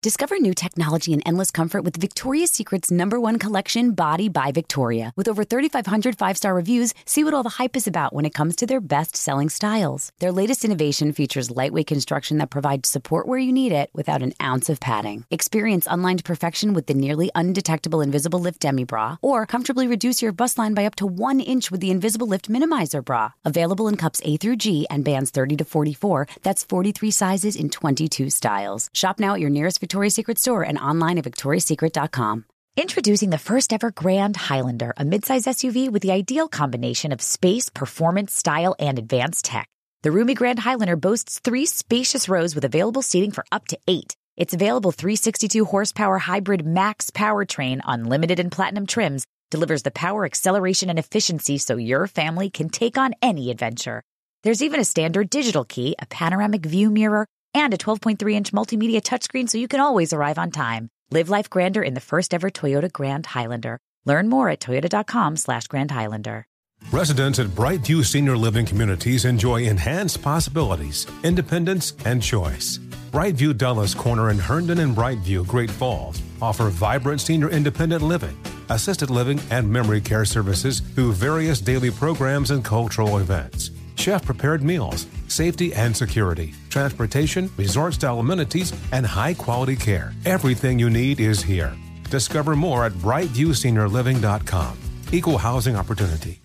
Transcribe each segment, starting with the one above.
Discover new technology and endless comfort with Victoria's Secret's number one collection, Body by Victoria. With over 3,500 five star reviews, see what all the hype is about when it comes to their best selling styles. Their latest innovation features lightweight construction that provides support where you need it without an ounce of padding. Experience unlined perfection with the nearly undetectable Invisible Lift Demi Bra, or comfortably reduce your bust line by up to one inch with the Invisible Lift Minimizer Bra. Available in cups A through G and bands 30 to 44. That's 43 sizes in 22 styles. Shop now at your nearest Victoria's Secret store and online at victoriasecret.com. Introducing the first ever Grand Highlander, a midsize SUV with the ideal combination of space, performance, style, and advanced tech. The roomy Grand Highlander boasts three spacious rows with available seating for up to eight. Its available 362 horsepower hybrid max powertrain, unlimited and platinum trims, delivers the power, acceleration, and efficiency so your family can take on any adventure. There's even a standard digital key, a panoramic view mirror, and a 12.3 inch multimedia touchscreen so you can always arrive on time. Live life grander in the first ever Toyota Grand Highlander. Learn more at toyota.com slash Grand Highlander. Residents at Brightview Senior Living Communities enjoy enhanced possibilities, independence, and choice. Brightview Dulles Corner in Herndon and Brightview, Great Falls offer vibrant senior independent living, assisted living, and memory care services through various daily programs and cultural events chef prepared meals, safety and security, transportation, resort style amenities, and high quality care. Everything you need is here. Discover more at brightviewseniorliving.com. Equal housing opportunity.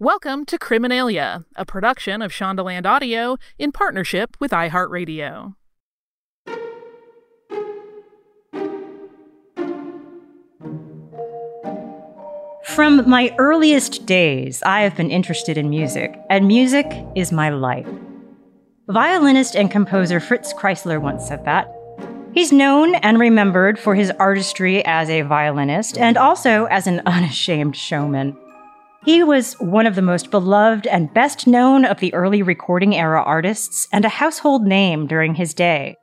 Welcome to Criminalia, a production of Shondaland Audio in partnership with iHeartRadio. From my earliest days, I have been interested in music, and music is my life. Violinist and composer Fritz Kreisler once said that. He's known and remembered for his artistry as a violinist and also as an unashamed showman. He was one of the most beloved and best known of the early recording era artists and a household name during his day.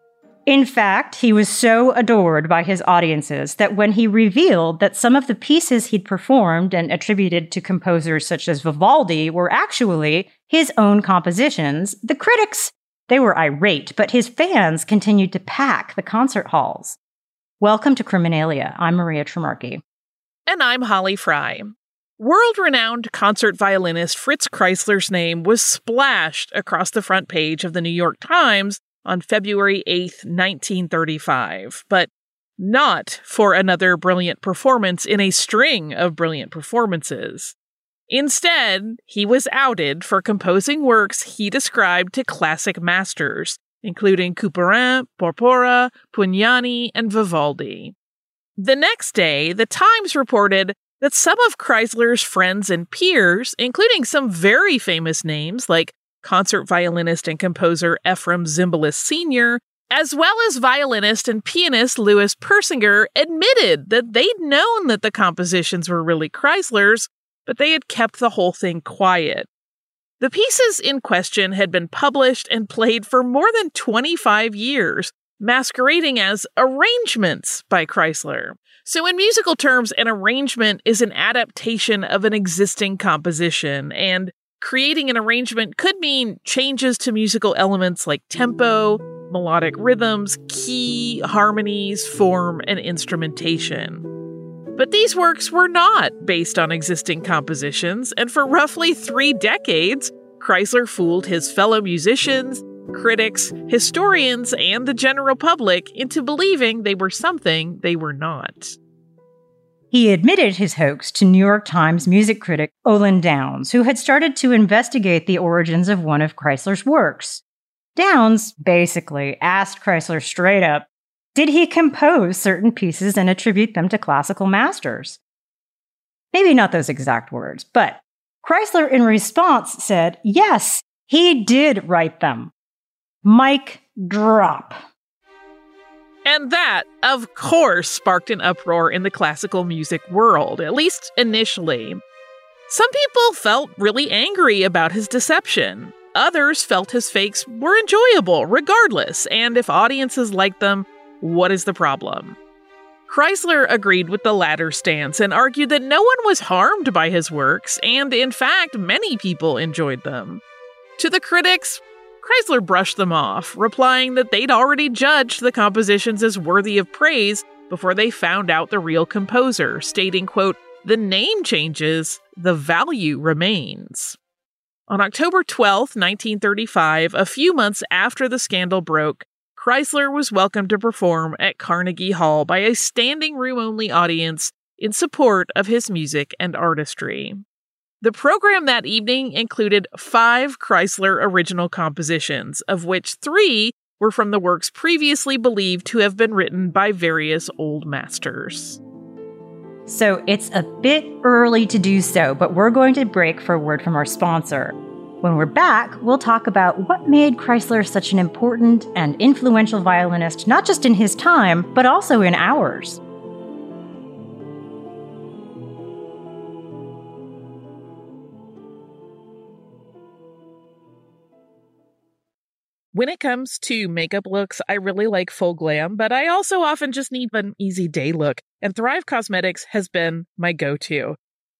In fact, he was so adored by his audiences that when he revealed that some of the pieces he'd performed and attributed to composers such as Vivaldi were actually his own compositions, the critics, they were irate, but his fans continued to pack the concert halls. Welcome to Criminalia. I'm Maria Trimarchi. And I'm Holly Frey. World renowned concert violinist Fritz Kreisler's name was splashed across the front page of the New York Times on February 8th, 1935, but not for another brilliant performance in a string of brilliant performances. Instead, he was outed for composing works he described to classic masters, including Couperin, Porpora, Pugnani, and Vivaldi. The next day, the Times reported that some of Kreisler's friends and peers, including some very famous names like concert violinist and composer Efrem Zimbalist Sr., as well as violinist and pianist Louis Persinger, admitted that they'd known that the compositions were really Kreisler's, but they had kept the whole thing quiet. The pieces in question had been published and played for more than 25 years, masquerading as arrangements by Kreisler. So, in musical terms, an arrangement is an adaptation of an existing composition, and creating an arrangement could mean changes to musical elements like tempo, melodic rhythms, key, harmonies, form, and instrumentation. But these works were not based on existing compositions, and for roughly three decades, Kreisler fooled his fellow musicians, critics, historians, and the general public into believing they were something they were not. He admitted his hoax to New York Times music critic Olin Downes, who had started to investigate the origins of one of Kreisler's works. Downes basically asked Kreisler straight up Did he compose certain pieces and attribute them to classical masters? Maybe not those exact words, but Kreisler in response said, Yes, he did write them. Mike drop. And that, of course, sparked an uproar in the classical music world, at least initially. Some people felt really angry about his deception. Others felt his fakes were enjoyable, regardless, and if audiences liked them, what is the problem? Kreisler agreed with the latter stance and argued that no one was harmed by his works, and in fact, many people enjoyed them. To the critics, Kreisler brushed them off, replying that they'd already judged the compositions as worthy of praise before they found out the real composer, stating, quote, the name changes, the value remains. On October 12, 1935, a few months after the scandal broke, Kreisler was welcomed to perform at Carnegie Hall by a standing room only audience in support of his music and artistry. The program that evening included five Kreisler original compositions, of which three were from the works previously believed to have been written by various old masters. So it's a bit early to do so, but we're going to break for a word from our sponsor. When we're back, we'll talk about what made Kreisler such an important and influential violinist, not just in his time, but also in ours. When it comes to makeup looks, I really like full glam, but I also often just need an easy day look. And Thrive Causemetics has been my go to.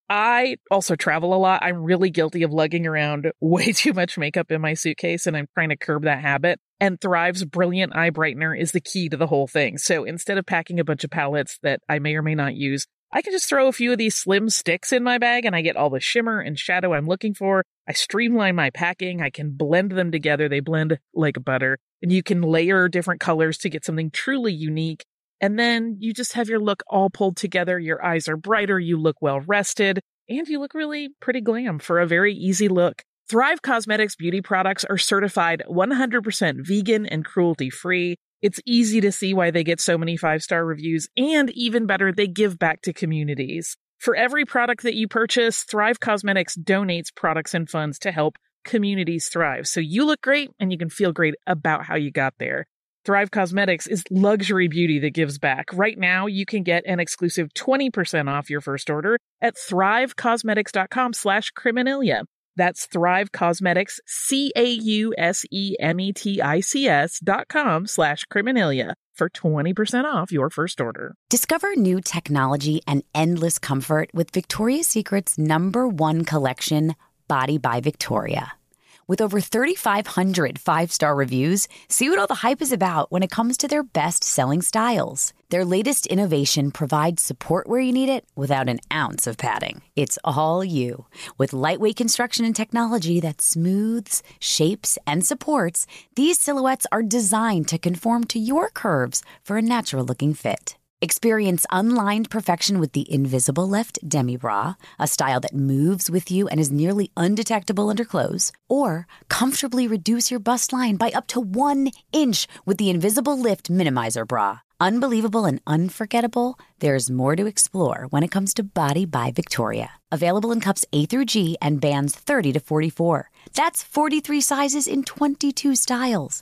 I also travel a lot. I'm really guilty of lugging around way too much makeup in my suitcase, and I'm trying to curb that habit. And Thrive's Brilliant Eye Brightener is the key to the whole thing. So instead of packing a bunch of palettes that I may or may not use, I can just throw a few of these slim sticks in my bag and I get all the shimmer and shadow I'm looking for. I streamline my packing. I can blend them together. They blend like butter and you can layer different colors to get something truly unique. And then you just have your look all pulled together. Your eyes are brighter. You look well rested and you look really pretty glam for a very easy look. Thrive Causemetics beauty products are certified 100% vegan and cruelty free. It's easy to see why they get so many five star reviews, and even better, they give back to communities. For every product that you purchase, Thrive Causemetics donates products and funds to help communities thrive. So you look great and you can feel great about how you got there. Thrive Causemetics is luxury beauty that gives back. Right now, you can get an exclusive 20% off your first order at thrivecausemetics.com slash criminalia. That's Thrive Causemetics, C-A-U-S-E-M-E-T-I-C-S dot com slash Criminalia for 20% off your first order. Discover new technology and endless comfort with Victoria's Secret's number one collection, Body by Victoria. With over 3,500 five star reviews, see what all the hype is about when it comes to their best selling styles. Their latest innovation provides support where you need it without an ounce of padding. It's all you. With lightweight construction and technology that smooths, shapes, and supports, these silhouettes are designed to conform to your curves for a natural looking fit. Experience unlined perfection with the Invisible Lift Demi Bra, a style that moves with you and is nearly undetectable under clothes, or comfortably reduce your bust line by up to one inch with the Invisible Lift Minimizer Bra. Unbelievable and unforgettable, there's more to explore when it comes to Body by Victoria. Available in cups A through G and bands 30 to 44. That's 43 sizes in 22 styles.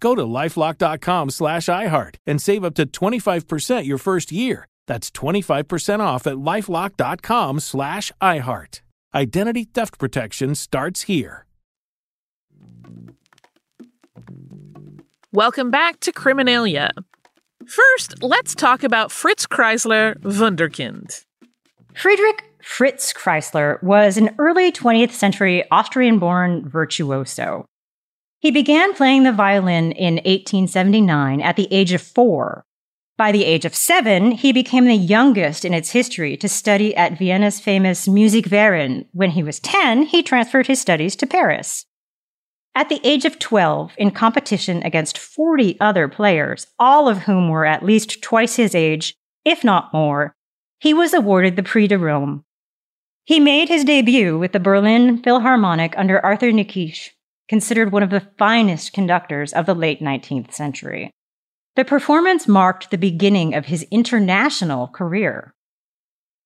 Go to lifelock.com slash iHeart and save up to 25% your first year. That's 25% off at lifelock.com slash iHeart. Identity theft protection starts here. Welcome back to Criminalia. First, let's talk about Fritz Kreisler Wunderkind. Friedrich Fritz Kreisler was an early 20th century Austrian born virtuoso. He began playing the violin in 1879 at the age of four. By the age of seven, he became the youngest in its history to study at Vienna's famous Musikverein. When he was 10, he transferred his studies to Paris. At the age of 12, in competition against 40 other players, all of whom were at least twice his age, if not more, he was awarded the Prix de Rome. He made his debut with the Berlin Philharmonic under Arthur Nikisch, considered one of the finest conductors of the late 19th century. The performance marked the beginning of his international career.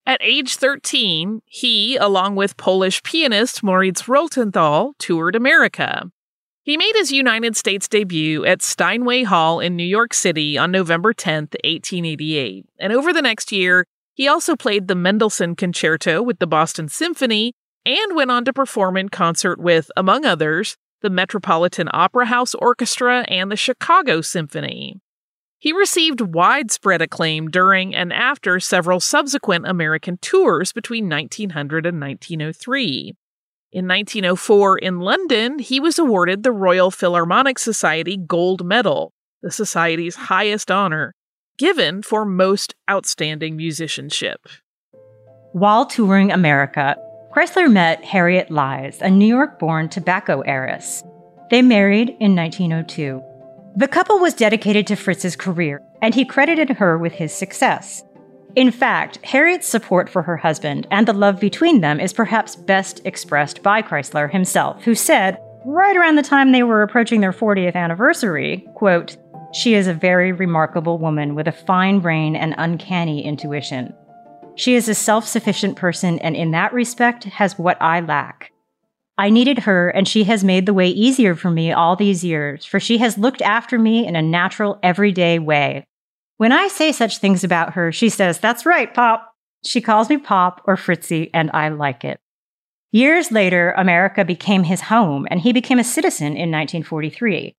At age 13, he, along with Polish pianist Moritz Rosenthal, toured America. He made his United States debut at Steinway Hall in New York City on November 10, 1888, and over the next year, he also played the Mendelssohn Concerto with the Boston Symphony and went on to perform in concert with, among others, the Metropolitan Opera House Orchestra and the Chicago Symphony. He received widespread acclaim during and after several subsequent American tours between 1900 and 1903. In 1904 in London, he was awarded the Royal Philharmonic Society Gold Medal, the Society's highest honor, given for most outstanding musicianship. While touring America, Kreisler met Harriet Lies, a New York born tobacco heiress. They married in 1902. The couple was dedicated to Fritz's career, and he credited her with his success. In fact, Harriet's support for her husband and the love between them is perhaps best expressed by Kreisler himself, who said, right around the time they were approaching their 40th anniversary, quote, she is a very remarkable woman with a fine brain and uncanny intuition. She is a self sufficient person and in that respect has what I lack. I needed her, and she has made the way easier for me all these years, for she has looked after me in a natural, everyday way. When I say such things about her, she says, That's right, Pop. She calls me Pop or Fritzy, and I like it. Years later, America became his home, and he became a citizen in 1943.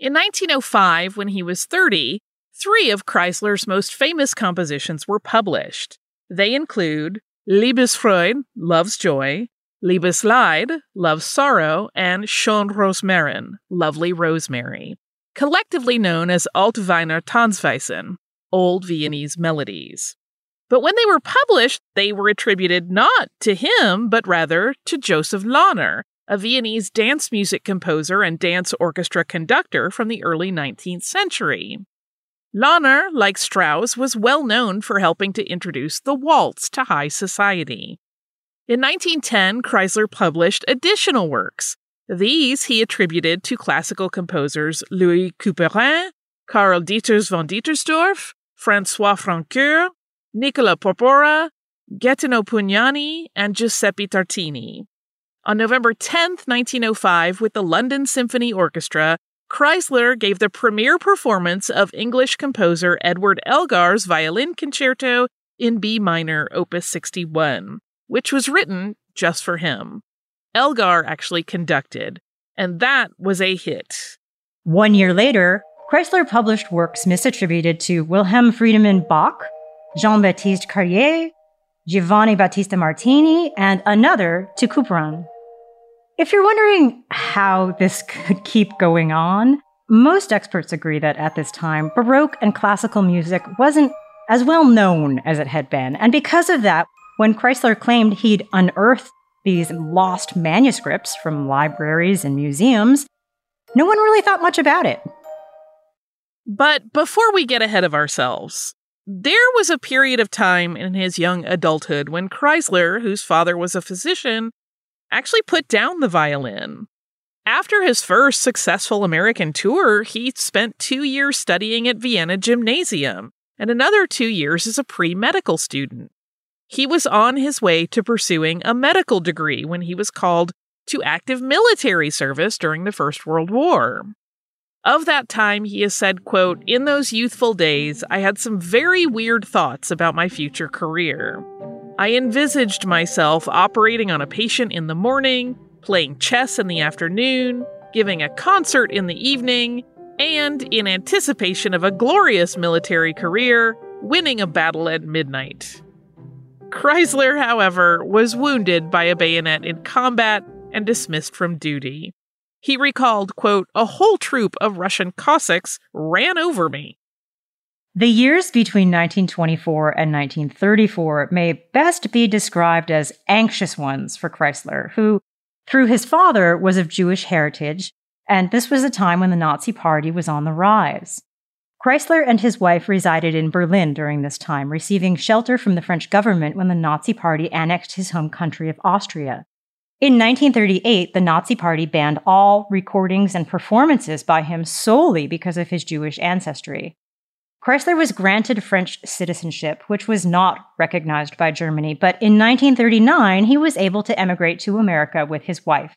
In 1905, when he was 30, three of Kreisler's most famous compositions were published. They include Liebesfreude, Love's Joy, Liebesleid, Love's Sorrow, and Schön Rosmarin, Lovely Rosemary, collectively known as Altwiener Tanzweisen, Old Viennese Melodies. But when they were published, they were attributed not to him, but rather to Joseph Lanner, a Viennese dance music composer and dance orchestra conductor from the early 19th century. Lanner, like Strauss, was well known for helping to introduce the waltz to high society. In 1910, Kreisler published additional works. These he attributed to classical composers Louis Couperin, Karl Ditters von Dittersdorf, Francois Francoeur, Nicola Porpora, Gaetano Pugnani, and Giuseppe Tartini. On November 10, 1905, with the London Symphony Orchestra, Kreisler gave the premiere performance of English composer Edward Elgar's violin concerto in B minor, opus 61 which was written just for him. Elgar actually conducted, and that was a hit. One year later, Kreisler published works misattributed to Wilhelm Friedemann Bach, Jean Baptiste Cartier, Giovanni Battista Martini, and another to Couperin. If you're wondering how this could keep going on, most experts agree that at this time, Baroque and classical music wasn't as well known as it had been, and because of that, when Kreisler claimed he'd unearthed these lost manuscripts from libraries and museums, no one really thought much about it. But before we get ahead of ourselves, there was a period of time in his young adulthood when Kreisler, whose father was a physician, actually put down the violin. After his first successful American tour, he spent two years studying at Vienna Gymnasium and another two years as a pre medical student. He was on his way to pursuing a medical degree when he was called to active military service during the First World War. Of that time, he has said, quote, In those youthful days, I had some very weird thoughts about my future career. I envisaged myself operating on a patient in the morning, playing chess in the afternoon, giving a concert in the evening, and, in anticipation of a glorious military career, winning a battle at midnight. Kreisler, however, was wounded by a bayonet in combat and dismissed from duty. He recalled, quote, a whole troop of Russian Cossacks ran over me. The years between 1924 and 1934 may best be described as anxious ones for Kreisler, who, through his father, was of Jewish heritage, and this was a time when the Nazi Party was on the rise. Kreisler and his wife resided in Berlin during this time, receiving shelter from the French government when the Nazi Party annexed his home country of Austria. In 1938, the Nazi Party banned all recordings and performances by him solely because of his Jewish ancestry. Kreisler was granted French citizenship, which was not recognized by Germany, but in 1939 he was able to emigrate to America with his wife.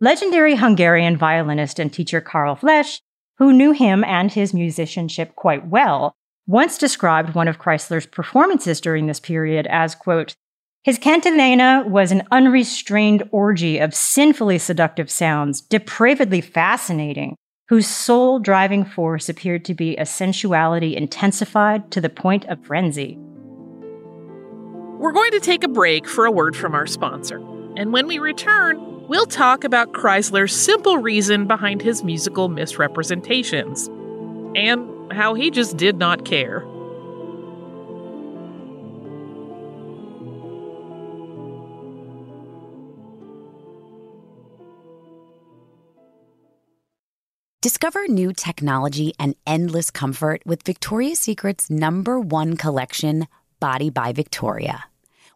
Legendary Hungarian violinist and teacher Karl Flesch, who knew him and his musicianship quite well, once described one of Kreisler's performances during this period as, quote, his cantilena was an unrestrained orgy of sinfully seductive sounds, depravedly fascinating, whose sole driving force appeared to be a sensuality intensified to the point of frenzy. We're going to take a break for a word from our sponsor. And when we return, we'll talk about Kreisler's simple reason behind his musical misrepresentations and how he just did not care. Discover new technology and endless comfort with Victoria's Secret's number one collection, Body by Victoria.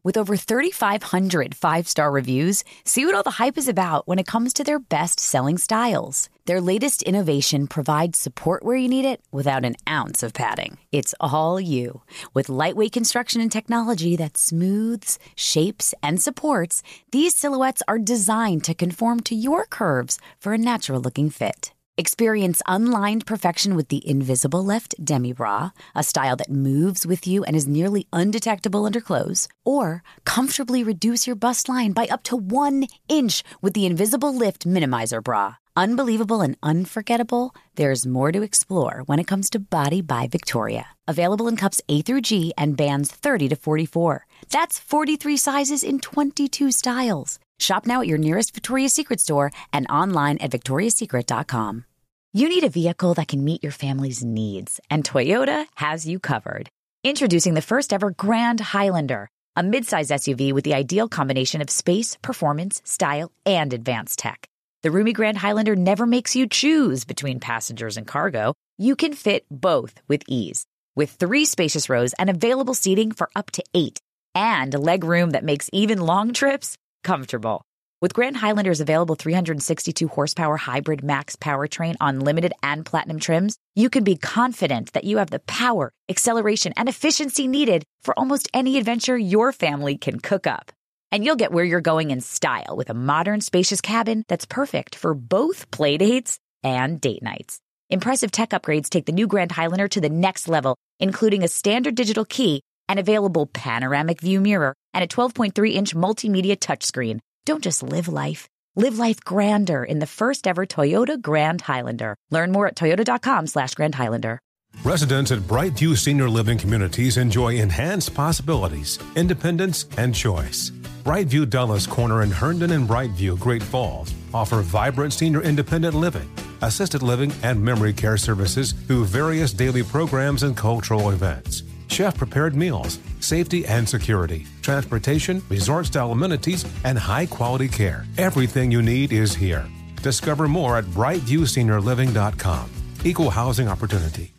With over 3,500 five star reviews, see what all the hype is about when it comes to their best selling styles. Their latest innovation provides support where you need it without an ounce of padding. It's all you. With lightweight construction and technology that smooths, shapes, and supports, these silhouettes are designed to conform to your curves for a natural looking fit. Experience unlined perfection with the Invisible Lift Demi Bra, a style that moves with you and is nearly undetectable under clothes. Or comfortably reduce your bust line by up to one inch with the Invisible Lift Minimizer Bra. Unbelievable and unforgettable, there's more to explore when it comes to Body by Victoria. Available in cups A through G and bands 30 to 44. That's 43 sizes in 22 styles. Shop now at your nearest Victoria's Secret store and online at victoriassecret.com. You need a vehicle that can meet your family's needs, and Toyota has you covered. Introducing the first ever Grand Highlander, a midsize SUV with the ideal combination of space, performance, style, and advanced tech. The roomy Grand Highlander never makes you choose between passengers and cargo. You can fit both with ease. With three spacious rows and available seating for up to eight, and leg room that makes even long trips comfortable. With Grand Highlander's available 362 horsepower hybrid max powertrain on limited and platinum trims, you can be confident that you have the power, acceleration, and efficiency needed for almost any adventure your family can cook up. And you'll get where you're going in style with a modern, spacious cabin that's perfect for both playdates and date nights. Impressive tech upgrades take the new Grand Highlander to the next level, including a standard digital key, an available panoramic view mirror, and a 12.3 inch multimedia touchscreen don't just live life. Live life grander in the first ever Toyota Grand Highlander. Learn more at toyota.com slash Grand Highlander. Residents at Brightview Senior Living Communities enjoy enhanced possibilities, independence, and choice. Brightview Dulles Corner in Herndon and Brightview, Great Falls offer vibrant senior independent living, assisted living, and memory care services through various daily programs and cultural events chef prepared meals, safety and security, transportation, resort style amenities, and high quality care. Everything you need is here. Discover more at brightviewseniorliving.com. Equal housing opportunity.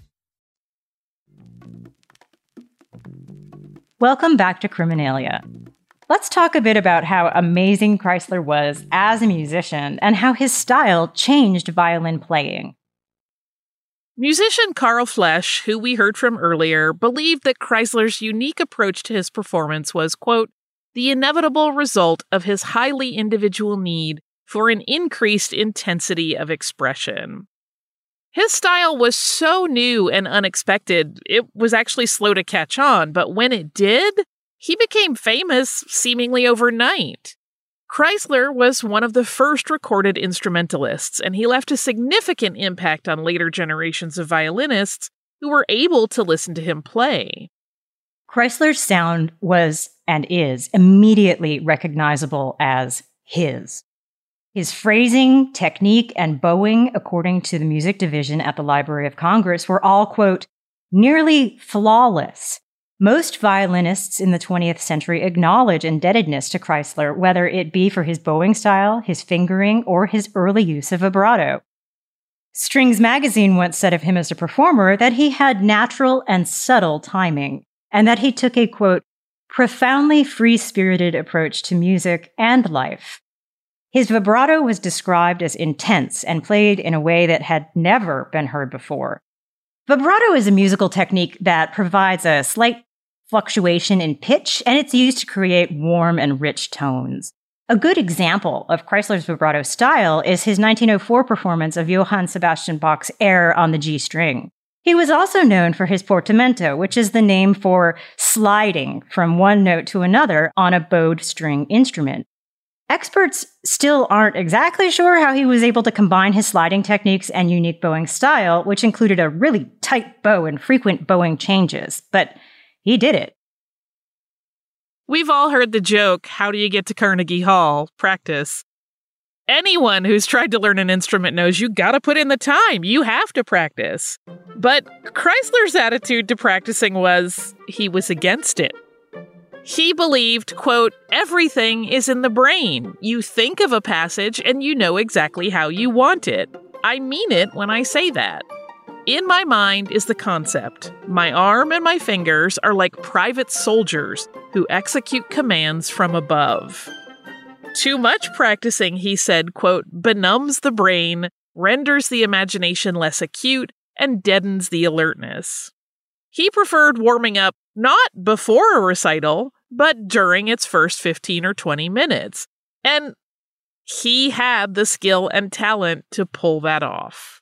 Welcome back to Criminalia. Let's talk a bit about how amazing Kreisler was as a musician and how his style changed violin playing. Musician Karl Flesch, who we heard from earlier, believed that Kreisler's unique approach to his performance was, quote, the inevitable result of his highly individual need for an increased intensity of expression. His style was so new and unexpected, it was actually slow to catch on, but when it did, he became famous seemingly overnight. Kreisler was one of the first recorded instrumentalists, and he left a significant impact on later generations of violinists who were able to listen to him play. Kreisler's sound was and is immediately recognizable as his. His phrasing, technique, and bowing, according to the music division at the Library of Congress, were all, quote, nearly flawless most violinists in the 20th century acknowledge indebtedness to Kreisler, whether it be for his bowing style, his fingering, or his early use of vibrato. Strings magazine once said of him as a performer that he had natural and subtle timing, and that he took a quote, profoundly free spirited approach to music and life. His vibrato was described as intense and played in a way that had never been heard before. Vibrato is a musical technique that provides a slight fluctuation in pitch, and it's used to create warm and rich tones. A good example of Kreisler's vibrato style is his 1904 performance of Johann Sebastian Bach's Air on the G string. He was also known for his portamento, which is the name for sliding from one note to another on a bowed string instrument. Experts still aren't exactly sure how he was able to combine his sliding techniques and unique bowing style, which included a really tight bow and frequent bowing changes, but he did it. We've all heard the joke how do you get to Carnegie Hall? Practice. Anyone who's tried to learn an instrument knows you gotta put in the time. You have to practice. But Kreisler's attitude to practicing was he was against it. He believed, quote, everything is in the brain. You think of a passage and you know exactly how you want it. I mean it when I say that. In my mind is the concept. My arm and my fingers are like private soldiers who execute commands from above. Too much practicing, he said, quote, benumbs the brain, renders the imagination less acute, and deadens the alertness. He preferred warming up not before a recital, but during its first 15 or 20 minutes. And he had the skill and talent to pull that off.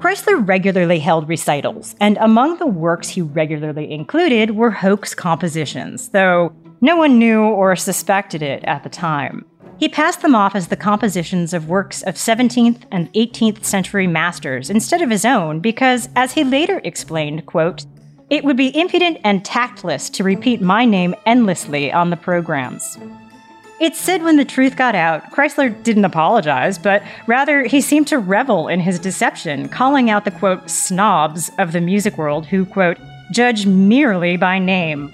Kreisler regularly held recitals, and among the works he regularly included were hoax compositions, though no one knew or suspected it at the time. He passed them off as the compositions of works of 17th and 18th century masters instead of his own because, as he later explained, quote, it would be impudent and tactless to repeat my name endlessly on the programs. It's said when the truth got out, Kreisler didn't apologize, but rather he seemed to revel in his deception, calling out the quote, snobs of the music world who, quote, judge merely by name.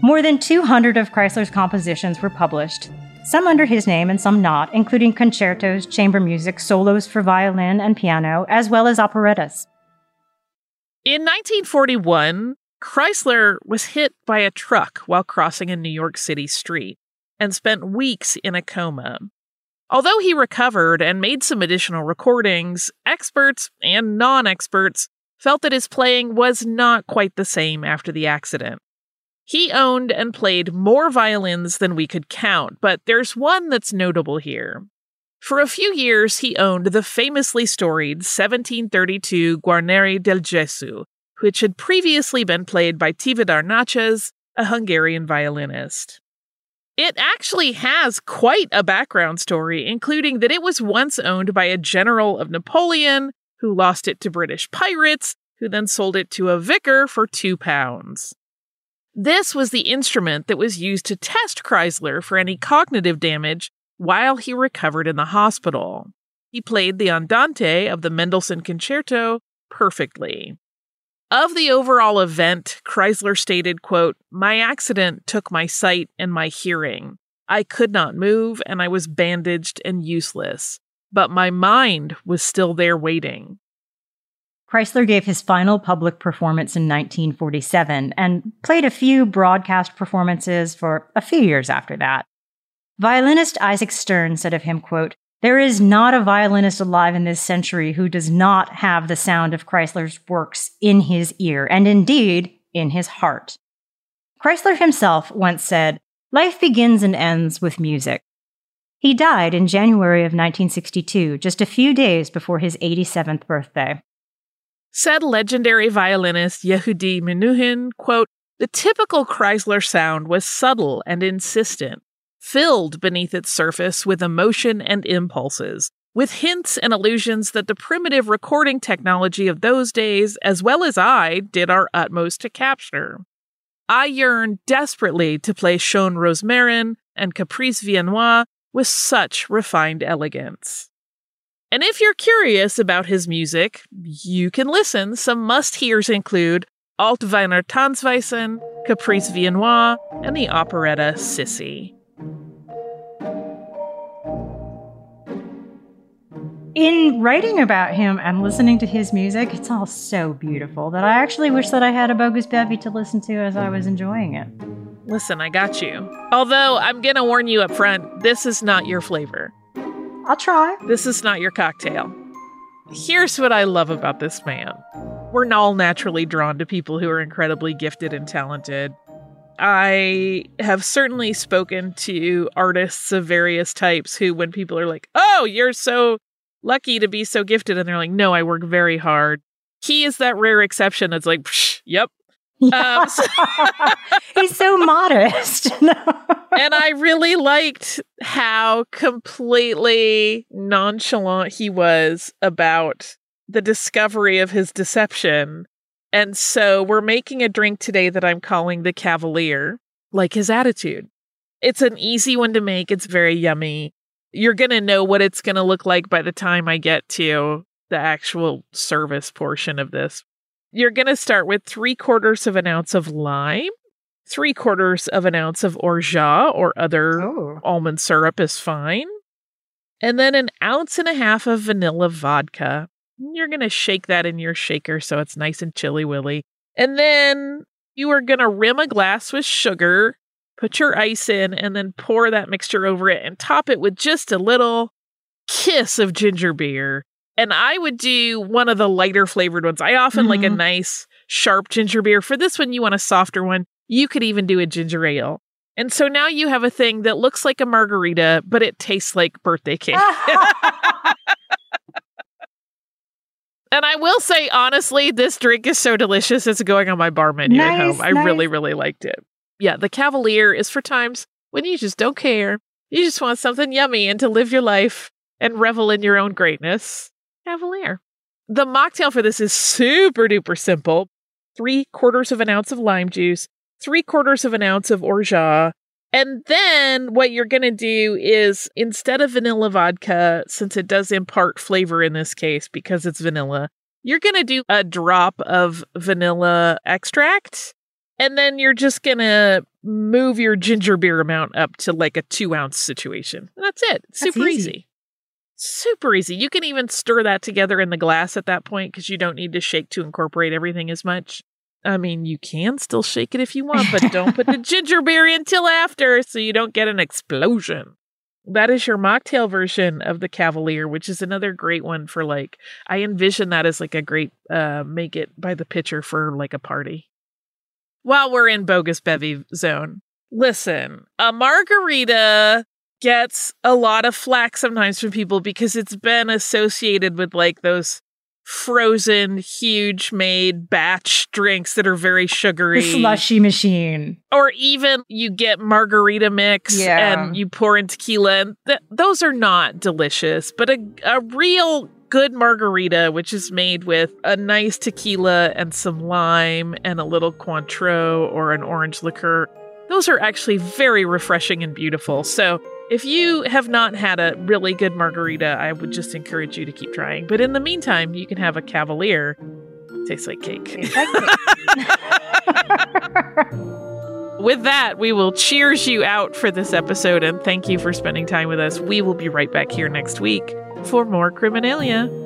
More than 200 of Kreisler's compositions were published, some under his name and some not, including concertos, chamber music, solos for violin and piano, as well as operettas. In 1941, Kreisler was hit by a truck while crossing a New York City street and spent weeks in a coma. Although he recovered and made some additional recordings, experts and non experts felt that his playing was not quite the same after the accident. He owned and played more violins than we could count, but there's one that's notable here. For a few years, he owned the famously storied 1732 Guarneri del Gesù, which had previously been played by Tivadar Náchez, a Hungarian violinist. It actually has quite a background story, including that it was once owned by a general of Napoleon who lost it to British pirates, who then sold it to a vicar for two pounds. This was the instrument that was used to test Kreisler for any cognitive damage while he recovered in the hospital. He played the Andante of the Mendelssohn Concerto perfectly. Of the overall event, Kreisler stated, quote, My accident took my sight and my hearing. I could not move and I was bandaged and useless, but my mind was still there waiting. Kreisler gave his final public performance in 1947 and played a few broadcast performances for a few years after that. Violinist Isaac Stern said of him, quote, there is not a violinist alive in this century who does not have the sound of Kreisler's works in his ear, and indeed in his heart. Kreisler himself once said, Life begins and ends with music. He died in January of 1962, just a few days before his 87th birthday. Said legendary violinist Yehudi Menuhin, quote, The typical Kreisler sound was subtle and insistent, filled beneath its surface with emotion and impulses, with hints and allusions that the primitive recording technology of those days, as well as I, did our utmost to capture. I yearned desperately to play Schon Rosmarin and Caprice Viennois with such refined elegance. And if you're curious about his music, you can listen. Some must hears include Altwiener Tanzweisen, Caprice Viennois, and the operetta Sissy. In writing about him and listening to his music, it's all so beautiful that I actually wish that I had a bogus bevy to listen to as I was enjoying it. Listen, I got you. Although I'm gonna warn you up front, this is not your flavor. I'll try. This is not your cocktail. Here's what I love about this man. We're all naturally drawn to people who are incredibly gifted and talented. I have certainly spoken to artists of various types who, when people are like, oh, you're so lucky to be so gifted, and they're like, no, I work very hard. He is that rare exception that's like, yep. Um, so- He's so modest. and I really liked how completely nonchalant he was about the discovery of his deception. And so we're making a drink today that I'm calling the Cavalier, like his attitude. It's an easy one to make, it's very yummy. You're going to know what it's going to look like by the time I get to the actual service portion of this. You're going to start with three quarters of an ounce of lime, three quarters of an ounce of orgeat or other oh. almond syrup is fine, and then an ounce and a half of vanilla vodka. You're going to shake that in your shaker so it's nice and chilly willy. And then you are going to rim a glass with sugar, put your ice in, and then pour that mixture over it and top it with just a little kiss of ginger beer. And I would do one of the lighter flavored ones. I often like a Mhm. nice, sharp ginger beer. For this one, you want a softer one. You could even do a ginger ale. And so now you have a thing that looks like a margarita, but it tastes like birthday cake. And I will say, honestly, this drink is so delicious. It's going on my bar menu at home. I nice. really, really liked it. Yeah, the Cavalier is for times when you just don't care. You just want something yummy and to live your life and revel in your own greatness. Cavalier. The mocktail for this is super duper simple three quarters of an ounce of lime juice, three quarters of an ounce of orgeat. And then what you're going to do is instead of vanilla vodka, since it does impart flavor in this case because it's vanilla, you're going to do a drop of vanilla extract. And then you're just going to move your ginger beer amount up to like a two ounce situation. And that's it. That's Super easy. easy. Super easy. You can even stir that together in the glass at that point because you don't need to shake to incorporate everything as much. I mean, you can still shake it if you want, but don't put the ginger beer in till after so you don't get an explosion. That is your mocktail version of the Cavalier, which is another great one for like, I envision that as like a great uh, make it by the pitcher for like a party. While we're in bogus bevy zone, listen, a margarita gets a lot of flack sometimes from people because it's been associated with like those frozen, huge made batch drinks that are very sugary. the slushy machine. Or even you get margarita mix Yeah. and you pour in tequila. And th- those are not delicious, but a, a real good margarita, which is made with a nice tequila and some lime and a little Cointreau or an orange liqueur, those are actually very refreshing and beautiful. So if you have not had a really good margarita, I would just encourage you to keep trying. But in the meantime, you can have a Cavalier. Tastes like cake. With that, we will cheers you out for this episode and thank you for spending time with us. We will be right back here next week for more Criminalia.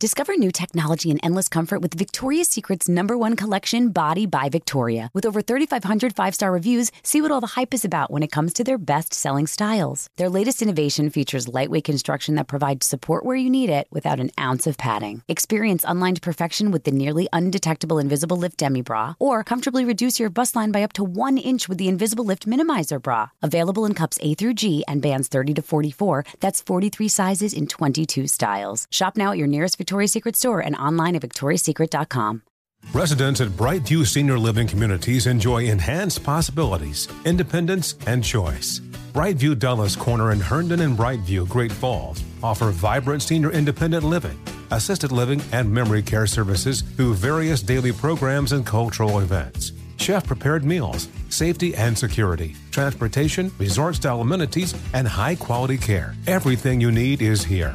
Discover new technology and endless comfort with Victoria's Secret's number one collection, Body by Victoria. With over 3,500 five star reviews, see what all the hype is about when it comes to their best selling styles. Their latest innovation features lightweight construction that provides support where you need it without an ounce of padding. Experience unlined perfection with the nearly undetectable Invisible Lift Demi Bra, or comfortably reduce your bust line by up to one inch with the Invisible Lift Minimizer Bra. Available in cups A through G and bands 30 to 44. That's 43 sizes in 22 styles. Shop now at your nearest Victoria's Secret store and online at victoriassecret.com. Residents at Brightview Senior Living Communities enjoy enhanced possibilities, independence, and choice. Brightview Dulles Corner in Herndon and Brightview, Great Falls, offer vibrant senior independent living, assisted living, and memory care services through various daily programs and cultural events. chef prepared meals, safety and security, transportation, resort style amenities, and high quality care. Everything you need is here.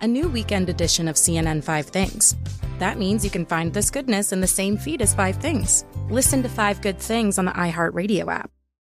a new weekend edition of CNN Five Things. That means you can find this goodness in the same feed as Five Things. Listen to Five Good Things on the iHeartRadio app,